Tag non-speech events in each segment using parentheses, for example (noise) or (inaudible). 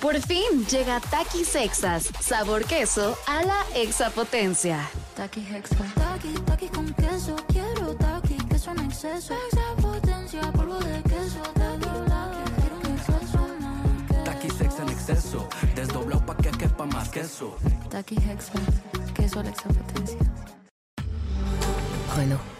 Por fin llega Takis Sexas, sabor queso a la exapotencia. Taki Hexa. Taki, taki con queso. Quiero taki, queso en exceso. Extra potencia, polvo de queso. Taki, quiero un exceso más. En exceso, desdoblado pa' que quepa más queso. Taki Hexa. Queso a la extra potencia. Renault.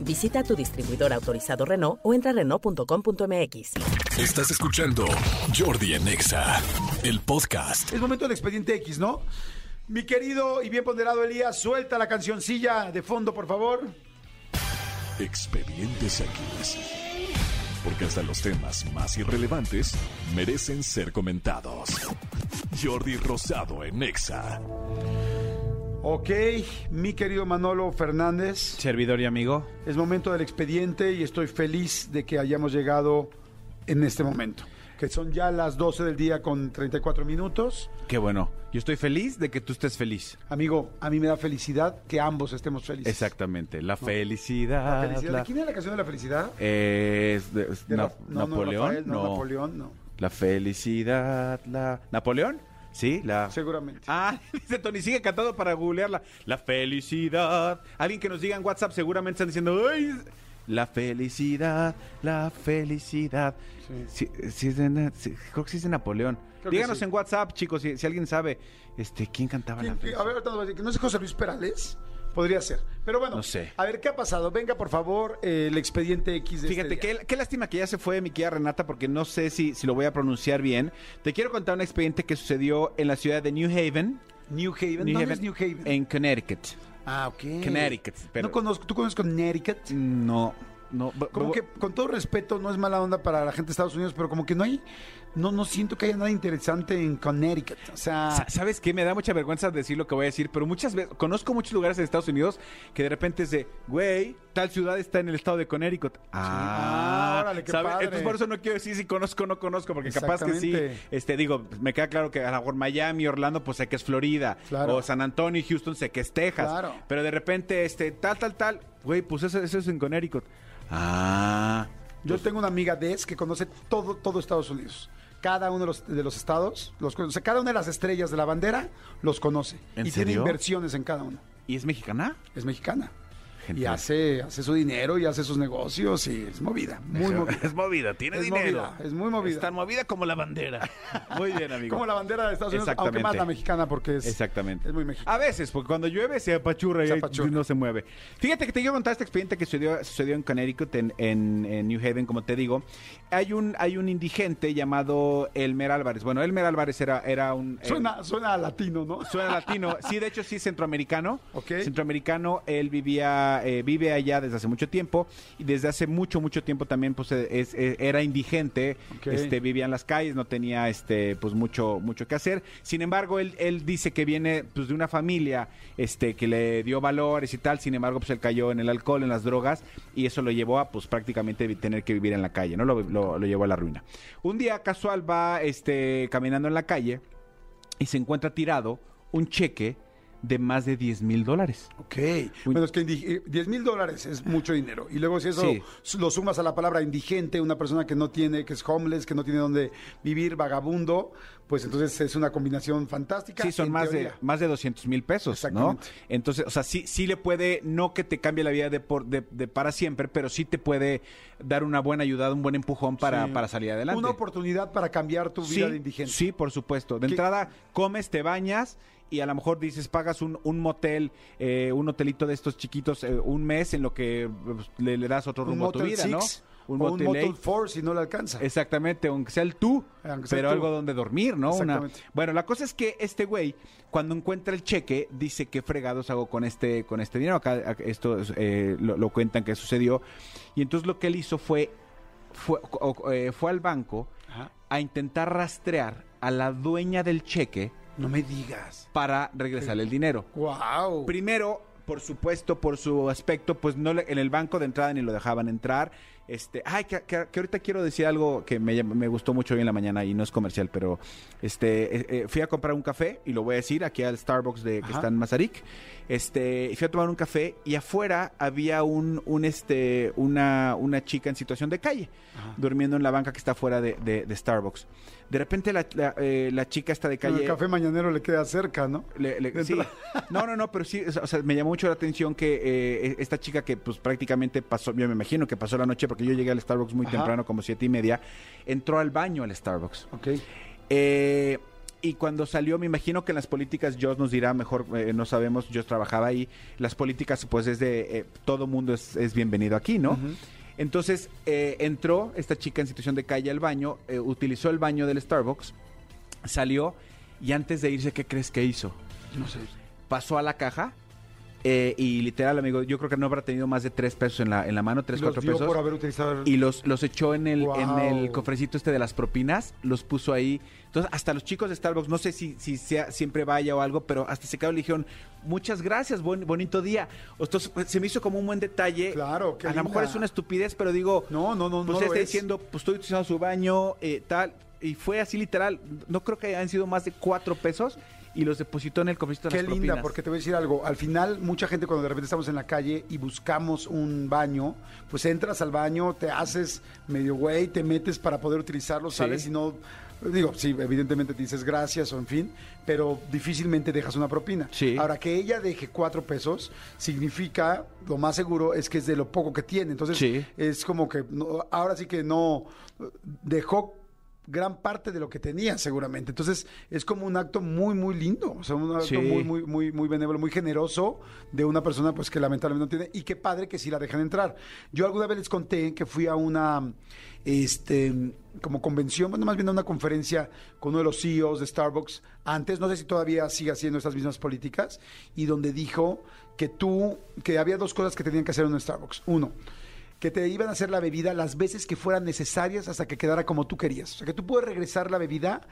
Visita tu distribuidor autorizado Renault o entra a Renault.com.mx. Estás escuchando Jordi en Exa, el podcast. Es momento del expediente X, ¿no? Mi querido y bien ponderado Elías, suelta la cancioncilla de fondo, por favor. Expedientes X. Porque hasta los temas más irrelevantes merecen ser comentados. Jordi Rosado en Exa. Ok, mi querido Manolo Fernández, Servidor y amigo. es momento del expediente y estoy feliz de que hayamos llegado en este momento. Que son ya las 12 del día con 34 minutos. Qué bueno. Yo estoy feliz de que tú estés feliz. Amigo, a mí me da felicidad que ambos estemos felices. Exactamente. La La felicidad. felicidad. la- ¿De quién es la canción de la felicidad? Es de- es De Na- Ra- no, no, Napoleón. Rafael, no, Napoleón, no. La felicidad. La... ¿Napoleón? Sí, la. Seguramente. Ah, (laughs) dice Tony, sigue cantando para googlearla. La felicidad. Alguien que nos diga en WhatsApp seguramente están diciendo, ¡ay! La felicidad, la felicidad. Sí, sí es de creo que sí es de Napoleón. Creo Díganos en WhatsApp, chicos, si, si alguien sabe, este, ¿quién cantaba ¿Quién- la felicidad? a ver, ahorita no es José Luis Perales. Podría ser. Pero bueno, No sé. a ver, ¿qué ha pasado? Venga, por favor, eh, el expediente X de Fíjate, este qué, qué lástima que ya se fue mi querida Renata porque no sé si, si lo voy a pronunciar bien. Te quiero contar un expediente que sucedió en la ciudad de New Haven. New Haven. New ¿Dónde Haven, es New Haven? En Connecticut. Ah, ok. Connecticut, pero- No conozco, ¿Tú conoces Connecticut? No, no. Como que, con todo respeto, no es mala onda para la gente de Estados Unidos, pero como que no hay, no, no siento que haya nada interesante en Connecticut. O sea, Sa- ¿Sabes qué? Me da mucha vergüenza decir lo que voy a decir, pero muchas veces conozco muchos lugares en Estados Unidos que de repente es de, güey, tal ciudad está en el estado de Connecticut. Ah, Ah, órale, qué ¿sabes? padre. Entonces por eso no quiero decir si conozco o no conozco, porque capaz que sí. Este, digo, me queda claro que a lo mejor Miami, Orlando, pues sé que es Florida. Claro. O San Antonio y Houston sé que es Texas. Claro. Pero de repente, este, tal, tal, tal, güey, pues eso, eso es en Connecticut. Ah. yo tengo una amiga Des que conoce todo, todo Estados Unidos. Cada uno de los, de los estados, los conoce. Cada una de las estrellas de la bandera los conoce. ¿En y tiene inversiones en cada uno. ¿Y es mexicana? Es mexicana. Gente. Y hace, hace su dinero y hace sus negocios y es movida, muy movida. Es movida, tiene Es dinero. movida, es muy movida. Es tan movida como la bandera. (laughs) Muy bien, amigo. Como la bandera de Estados Unidos, aunque más la mexicana porque es, Exactamente. es muy mexicana. A veces, porque cuando llueve se apachurra y Se apachurra. no se mueve. Fíjate que te quiero contar este expediente que sucedió, sucedió en Connecticut, en, en- en New Haven, como te digo. Hay un, hay un indigente llamado Elmer Álvarez. Bueno, Elmer Álvarez era, era un... eh, Suena, suena latino, ¿no? Suena latino. Sí, de hecho sí centroamericano. Ok. Centroamericano. Él vivía, eh, vive allá desde hace mucho tiempo y desde hace mucho, mucho tiempo también pues eh, es- eh, era indigente. Este, vivía en las calles, no tenía este, pues mucho, mucho que hacer. Sin embargo, él, él dice que viene pues de una familia este, que le dio valores y tal. Sin embargo, pues él cayó en el alcohol, en las drogas y eso lo llevó a pues prácticamente tener que vivir en la calle, ¿no? Lo, lo- lo llevó a la ruina. Un día casual va este, caminando en la calle y se encuentra tirado un cheque de más de 10 mil dólares. Ok. Bueno, es que indi- eh, 10 mil dólares es mucho dinero. Y luego si eso Sí. lo sumas a la palabra indigente, una persona que no tiene, que es homeless, que no tiene dónde vivir, vagabundo, pues entonces es una combinación fantástica. Sí, son más de, más de 200 mil pesos, ¿no? Exactamente. Entonces, o sea, sí, sí le puede, no que te cambie la vida de, por, de, de para siempre, pero sí te puede dar una buena ayuda, un buen empujón para, Sí. para salir adelante. Una oportunidad para cambiar tu vida sí, de indigente. Sí, por supuesto. De ¿Qué- entrada, comes, te bañas y a lo mejor dices, pagas un, un motel, eh, un hotelito de estos chiquitos eh, un mes en lo que pues, le, le das otro Un rumbo a tu Motel vida, Six ¿no? o un Motel Motel eight. 4 si no le alcanza. Exactamente, aunque sea el tú, Aunque pero algo donde dormir, ¿no? Una-. Bueno, la cosa es que este güey, cuando encuentra el cheque, dice qué fregados hago con este, con este dinero. Acá, esto eh, lo, lo cuentan que sucedió. Y entonces lo que él hizo fue, fue, o- eh, fue al banco Ajá. a intentar rastrear a la dueña del cheque No me digas. para regresarle el dinero. Wow. Primero, por supuesto, por su aspecto, pues no le- en el banco de entrada ni lo dejaban entrar. Este, ay, que, que- que ahorita quiero decir algo que me, me gustó mucho hoy en la mañana y no es comercial, pero este, eh, eh, fui a comprar un café y lo voy a decir aquí al Starbucks de que Ajá. está en Mazarik. Este, fui a tomar un café y afuera había un, un este, una, una chica en situación de calle, durmiendo en la banca que está afuera de, de- de Starbucks. De repente la, la, eh, la chica está de calle. el café mañanero le queda cerca, ¿no? Le- le- Dentro sí. No, no, no, pero sí, o sea, me llamó mucho la atención que eh, esta chica que pues prácticamente pasó, yo me imagino que pasó la noche porque yo llegué al Starbucks muy Ajá. temprano, como siete y media, entró al baño al Starbucks. Ok. Eh, y cuando salió, me imagino que en las políticas, Joss nos dirá mejor, eh, no sabemos, yo trabajaba ahí, las políticas pues es de, eh, todo mundo es, es bienvenido aquí, ¿no? Entonces entró esta chica en situación de calle al baño, utilizó el baño del Starbucks, salió y antes de irse, ¿qué crees que hizo? No sé. Pasó a la caja eh, y literal, amigo, yo creo que no habrá tenido más de tres pesos en la, en la mano, tres, Los cuatro dio pesos. por haber utilizado... el- Y los, los echó en el, en el cofrecito este de las propinas, los puso ahí. Entonces, hasta los chicos de Starbucks, no sé si, si sea, siempre vaya o algo, pero hasta se quedaron y le dijeron, muchas gracias, buen- bonito día. Entonces, pues, se me hizo como un buen detalle. Claro, qué A lo mejor es una estupidez, pero digo, No, no, no, pues no lo está es. diciendo, pues estoy utilizando su baño, eh, tal. Y fue así literal. No creo que hayan sido más de cuatro pesos y los depositó en el cofrecito de Qué las linda, propinas. porque te voy a decir algo. Al final, mucha gente cuando de repente estamos en la calle y buscamos un baño, pues entras al baño, te haces medio güey, te metes para poder utilizarlo, Sí. sales y no... Digo, sí, evidentemente te dices gracias o en fin, pero difícilmente dejas una propina. Sí. Ahora, que ella deje cuatro pesos significa, lo más seguro es que es de lo poco que tiene. Entonces, Sí. es como que no- ahora sí que no dejó gran parte de lo que tenía seguramente. Entonces es como un acto muy muy lindo, o sea, un acto Sí. muy muy muy muy benévolo, muy generoso de una persona pues que lamentablemente no tiene y qué padre que sí la dejan entrar. Yo alguna vez les conté que fui a una este como convención, bueno, más bien a una conferencia con uno de los CEOs de Starbucks antes, no sé si todavía sigue haciendo estas mismas políticas y donde dijo que tú que había dos cosas que tenían que hacer en un Starbucks. Uno, que te iban a hacer la bebida las veces que fueran necesarias hasta que quedara como tú querías. O sea, que tú puedes regresar la bebida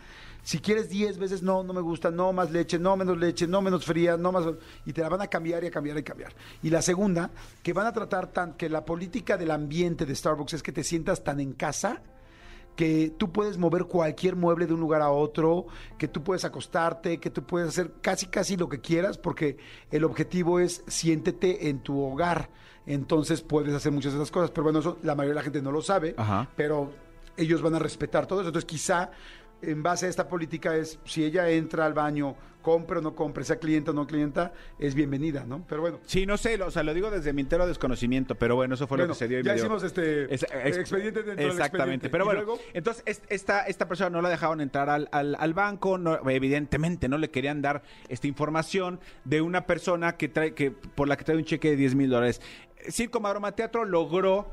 si quieres 10 veces, no, no me gusta, no más leche, no menos leche, no menos fría, no más... Y te la van a cambiar y a cambiar y a cambiar. Y la segunda, que van a tratar tan... que la política del ambiente de Starbucks es que te sientas tan en casa que tú puedes mover cualquier mueble de un lugar a otro, que tú puedes acostarte, que tú puedes hacer casi casi lo que quieras, porque el objetivo es siéntete en tu hogar. Entonces puedes hacer muchas de esas cosas, pero bueno, eso la mayoría de la gente no lo sabe, Ajá. pero ellos van a respetar todo eso. Entonces quizá en base a esta política es, si ella entra al baño, compre o no compre, sea clienta o no clienta, es bienvenida, ¿no? Pero bueno. Sí, no sé, lo- o sea, lo digo desde mi entero desconocimiento, pero bueno, eso fue Bueno, lo que se dio. y ya me dio- hicimos este Es- ex- expediente dentro del Exactamente, expediente. pero ¿Y bueno, luego? entonces es- esta, esta persona no la dejaban entrar al, al- al banco, no, evidentemente no le querían dar esta información de una persona que trae, que por la que trae un cheque de 10 mil dólares. Circo Maroma Teatro logró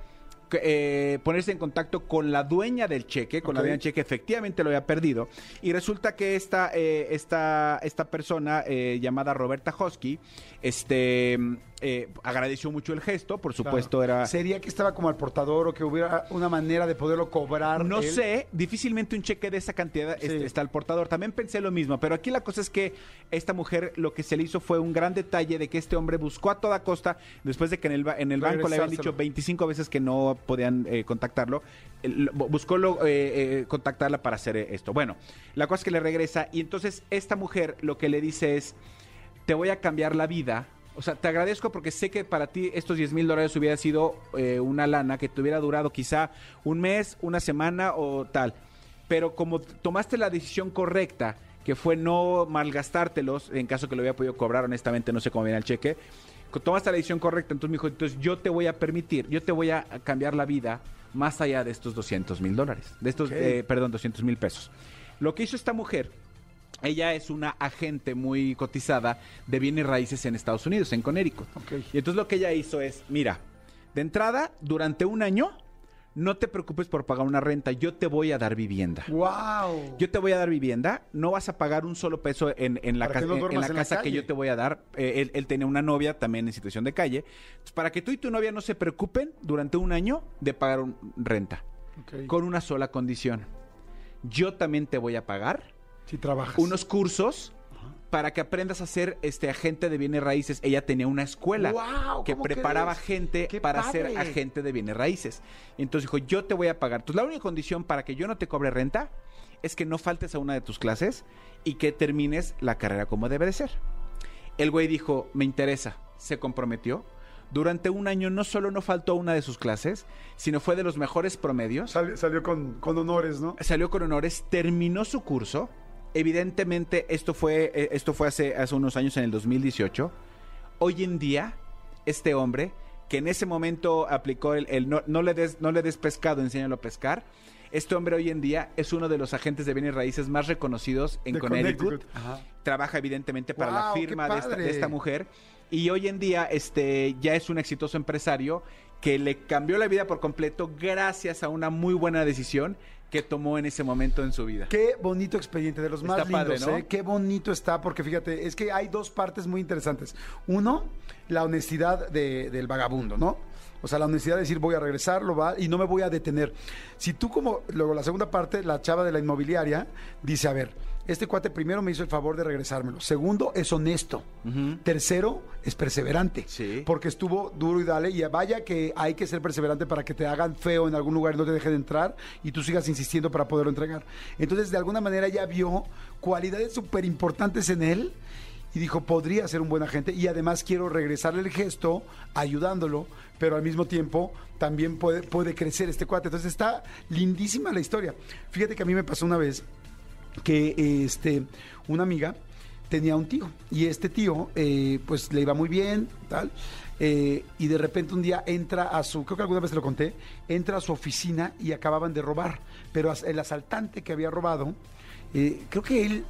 eh, ponerse en contacto con la dueña del cheque, con la dueña del cheque, efectivamente lo había perdido, y resulta que esta, eh, esta, esta persona eh, llamada Roberta Hosky, este, eh, agradeció mucho el gesto, por supuesto Claro. era... ¿Sería que estaba como al portador o que hubiera una manera de poderlo cobrar? No él? sé, difícilmente un cheque de esa cantidad Sí. este, está al portador. También pensé lo mismo, pero aquí la cosa es que esta mujer lo que se le hizo fue un gran detalle de que este hombre buscó a toda costa, después de que en el, en el banco le habían dicho Regresárselo. 25 veces que no podían eh, contactarlo, buscó eh, eh, contactarla para hacer esto. Bueno, la cosa es que le regresa y entonces esta mujer lo que le dice es, te voy a cambiar la vida. O sea, te agradezco porque sé que para ti estos 10 mil dólares hubiera sido una lana que te hubiera durado quizá un mes, una semana o tal. Pero como tomaste la decisión correcta, que fue no malgastártelos, en caso que lo hubiera podido cobrar, honestamente no sé cómo viene el cheque, tomaste la decisión correcta, entonces me dijo, entonces yo te voy a permitir, yo te voy a cambiar la vida más allá de estos 200 mil dólares, de estos, eh, perdón, 200 mil pesos. Lo que hizo esta mujer ella es una agente muy cotizada de bienes raíces en Estados Unidos, en Connecticut. Ok. Y entonces lo que ella hizo es, mira, de entrada, durante un año, no te preocupes por pagar una renta, yo te voy a dar vivienda. ¡Wow! Yo te voy a dar vivienda, no vas a pagar un solo peso en, en la, casa, no en- la casa que yo te voy a dar. Eh, él, él tenía una novia también en situación de calle. Entonces, para que tú y tu novia no se preocupen durante un año de pagar un- renta, con una sola condición. Yo también te voy a pagar Si trabajas. unos cursos para que aprendas a ser este agente de bienes raíces. Ella tenía una escuela que ¿Cómo preparaba crees? gente ¡Qué para padre! ser agente de bienes raíces. Y entonces dijo, yo te voy a pagar. Entonces la única condición para que yo no te cobre renta es que no faltes a una de tus clases y que termines la carrera como debe de ser. El güey dijo, me interesa, se comprometió. Durante un año no solo no faltó a una de sus clases, sino fue de los mejores promedios. Sal- salió con, con honores, ¿no? Salió con honores, terminó su curso. Evidentemente, esto fue, eh, esto fue hace, hace unos años, en el 2018. Hoy en día, este hombre, que en ese momento aplicó el, el no, no le des, no le des pescado, enséñalo a pescar. Este hombre hoy en día es uno de los agentes de bienes raíces más reconocidos en De Connecticut. Connecticut. Ajá. Trabaja evidentemente para la firma de esta, de esta mujer. Y hoy en día este, ya es un exitoso empresario que le cambió la vida por completo gracias a una muy buena decisión que tomó en ese momento en su vida. Qué bonito expediente, de los más Está padre, lindos, ¿no? ¿eh? Qué bonito está, porque fíjate, es que hay dos partes muy interesantes. Uno, la honestidad de- del vagabundo, ¿no? O sea, la honestidad de decir voy a regresar, lo va y no me voy a detener. Si tú como, luego la segunda parte, la chava de la inmobiliaria dice, a ver, este cuate primero me hizo el favor de regresármelo. Segundo, es honesto. Tercero, es perseverante. Sí. Porque estuvo duro y dale. Y vaya que hay que ser perseverante para que te hagan feo en algún lugar y no te dejen entrar y tú sigas insistiendo para poderlo entregar. Entonces, de alguna manera ya vio cualidades súper importantes en él y dijo, podría ser un buen agente y además quiero regresarle el gesto ayudándolo, pero al mismo tiempo también puede, puede crecer este cuate. Entonces está lindísima la historia. Fíjate que a mí me pasó una vez que este, una amiga tenía un tío y este tío eh, pues le iba muy bien, tal, eh, y de repente un día entra a su, creo que alguna vez te lo conté, entra a su oficina y acababan de robar, pero el asaltante que había robado, eh, creo que él,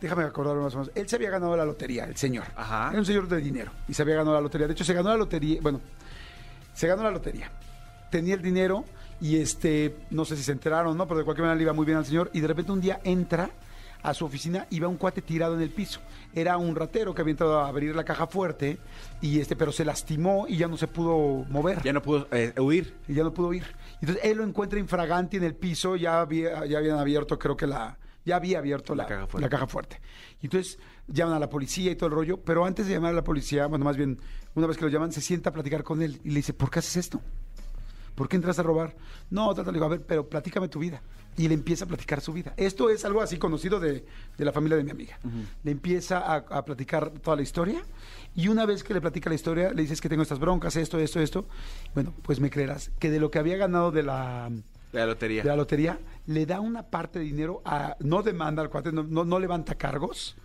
déjame acordarme más o menos, él se había ganado la lotería, el señor, Ajá. era un señor de dinero y se había ganado la lotería, de hecho se ganó la lotería, bueno, se ganó la lotería. Tenía el dinero y este, no sé si se enteraron, ¿no? Pero de cualquier manera le iba muy bien al señor. Y de repente un día entra a su oficina y va un cuate tirado en el piso. Era un ratero que había entrado a abrir la caja fuerte y este, pero se lastimó y ya no se pudo mover. Ya no pudo eh, huir. Y ya no pudo ir. Entonces él lo encuentra infraganti en el piso, ya, había, ya habían abierto, creo que la. Ya había abierto la, La caja fuerte. la caja fuerte. Entonces llaman a la policía y todo el rollo, pero antes de llamar a la policía, bueno, más bien, una vez que lo llaman, se sienta a platicar con él y le dice, ¿por qué haces esto? ¿Por qué entras a robar? No, trata, le digo, a ver, pero platícame tu vida. Y le empieza a platicar su vida. Esto es algo así conocido de, de la familia de mi amiga. Le empieza a, a platicar toda la historia. Y una vez que le platica la historia, le dices que tengo estas broncas, esto, esto, esto. Bueno, pues me creerás que de lo que había ganado de la, La lotería. de la lotería, le da una parte de dinero a. No demanda al cuate, no, no, no levanta cargos.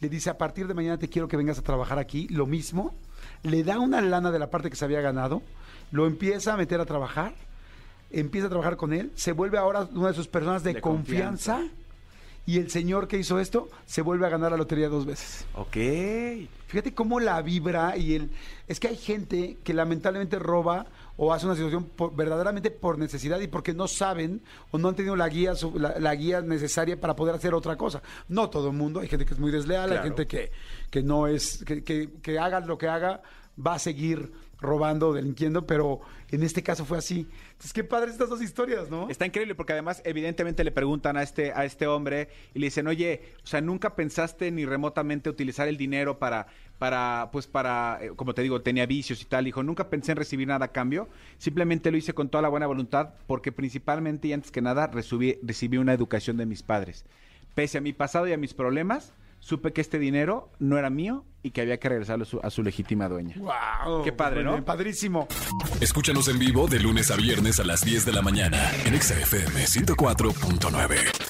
Le dice, a partir de mañana te quiero que vengas a trabajar aquí. Lo mismo. Le da una lana de la parte que se había ganado. Lo empieza a meter a trabajar. Empieza a trabajar con él. Se vuelve ahora una de sus personas de, De confianza. confianza. Y el señor que hizo esto se vuelve a ganar la lotería dos veces. Ok. Fíjate cómo la vibra y el... Es que hay gente que lamentablemente roba o hace una situación por- verdaderamente por necesidad y porque no saben o no han tenido la guía, la, la guía necesaria para poder hacer otra cosa. No todo el mundo, hay gente que es muy desleal, hay gente que, que no es... Que, que, que haga lo que haga, va a seguir robando, delinquiendo, pero en este caso fue así. Entonces, qué padre estas dos historias, ¿no? Está increíble porque además evidentemente le preguntan a este a este hombre y le dicen, "Oye, o sea, nunca pensaste ni remotamente utilizar el dinero para para pues para eh, como te digo, tenía vicios y tal." Dijo, "Nunca pensé en recibir nada a cambio, simplemente lo hice con toda la buena voluntad porque principalmente y antes que nada recibí recibí una educación de mis padres. Pese a mi pasado y a mis problemas, supe que este dinero no era mío y que había que regresarlo a su, a su legítima dueña." ¡Wow! Qué padre, ¿no? bien, Padrísimo. Escúchanos en vivo de lunes a viernes a las 10 de la mañana en Exa FM 104.9.